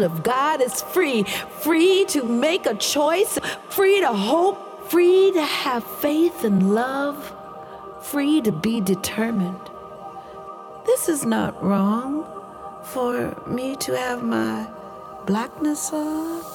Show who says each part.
Speaker 1: child of God is free, free to make a choice, free to hope, free to have faith and love, free to be determined. This is not wrong for me to have my blackness on.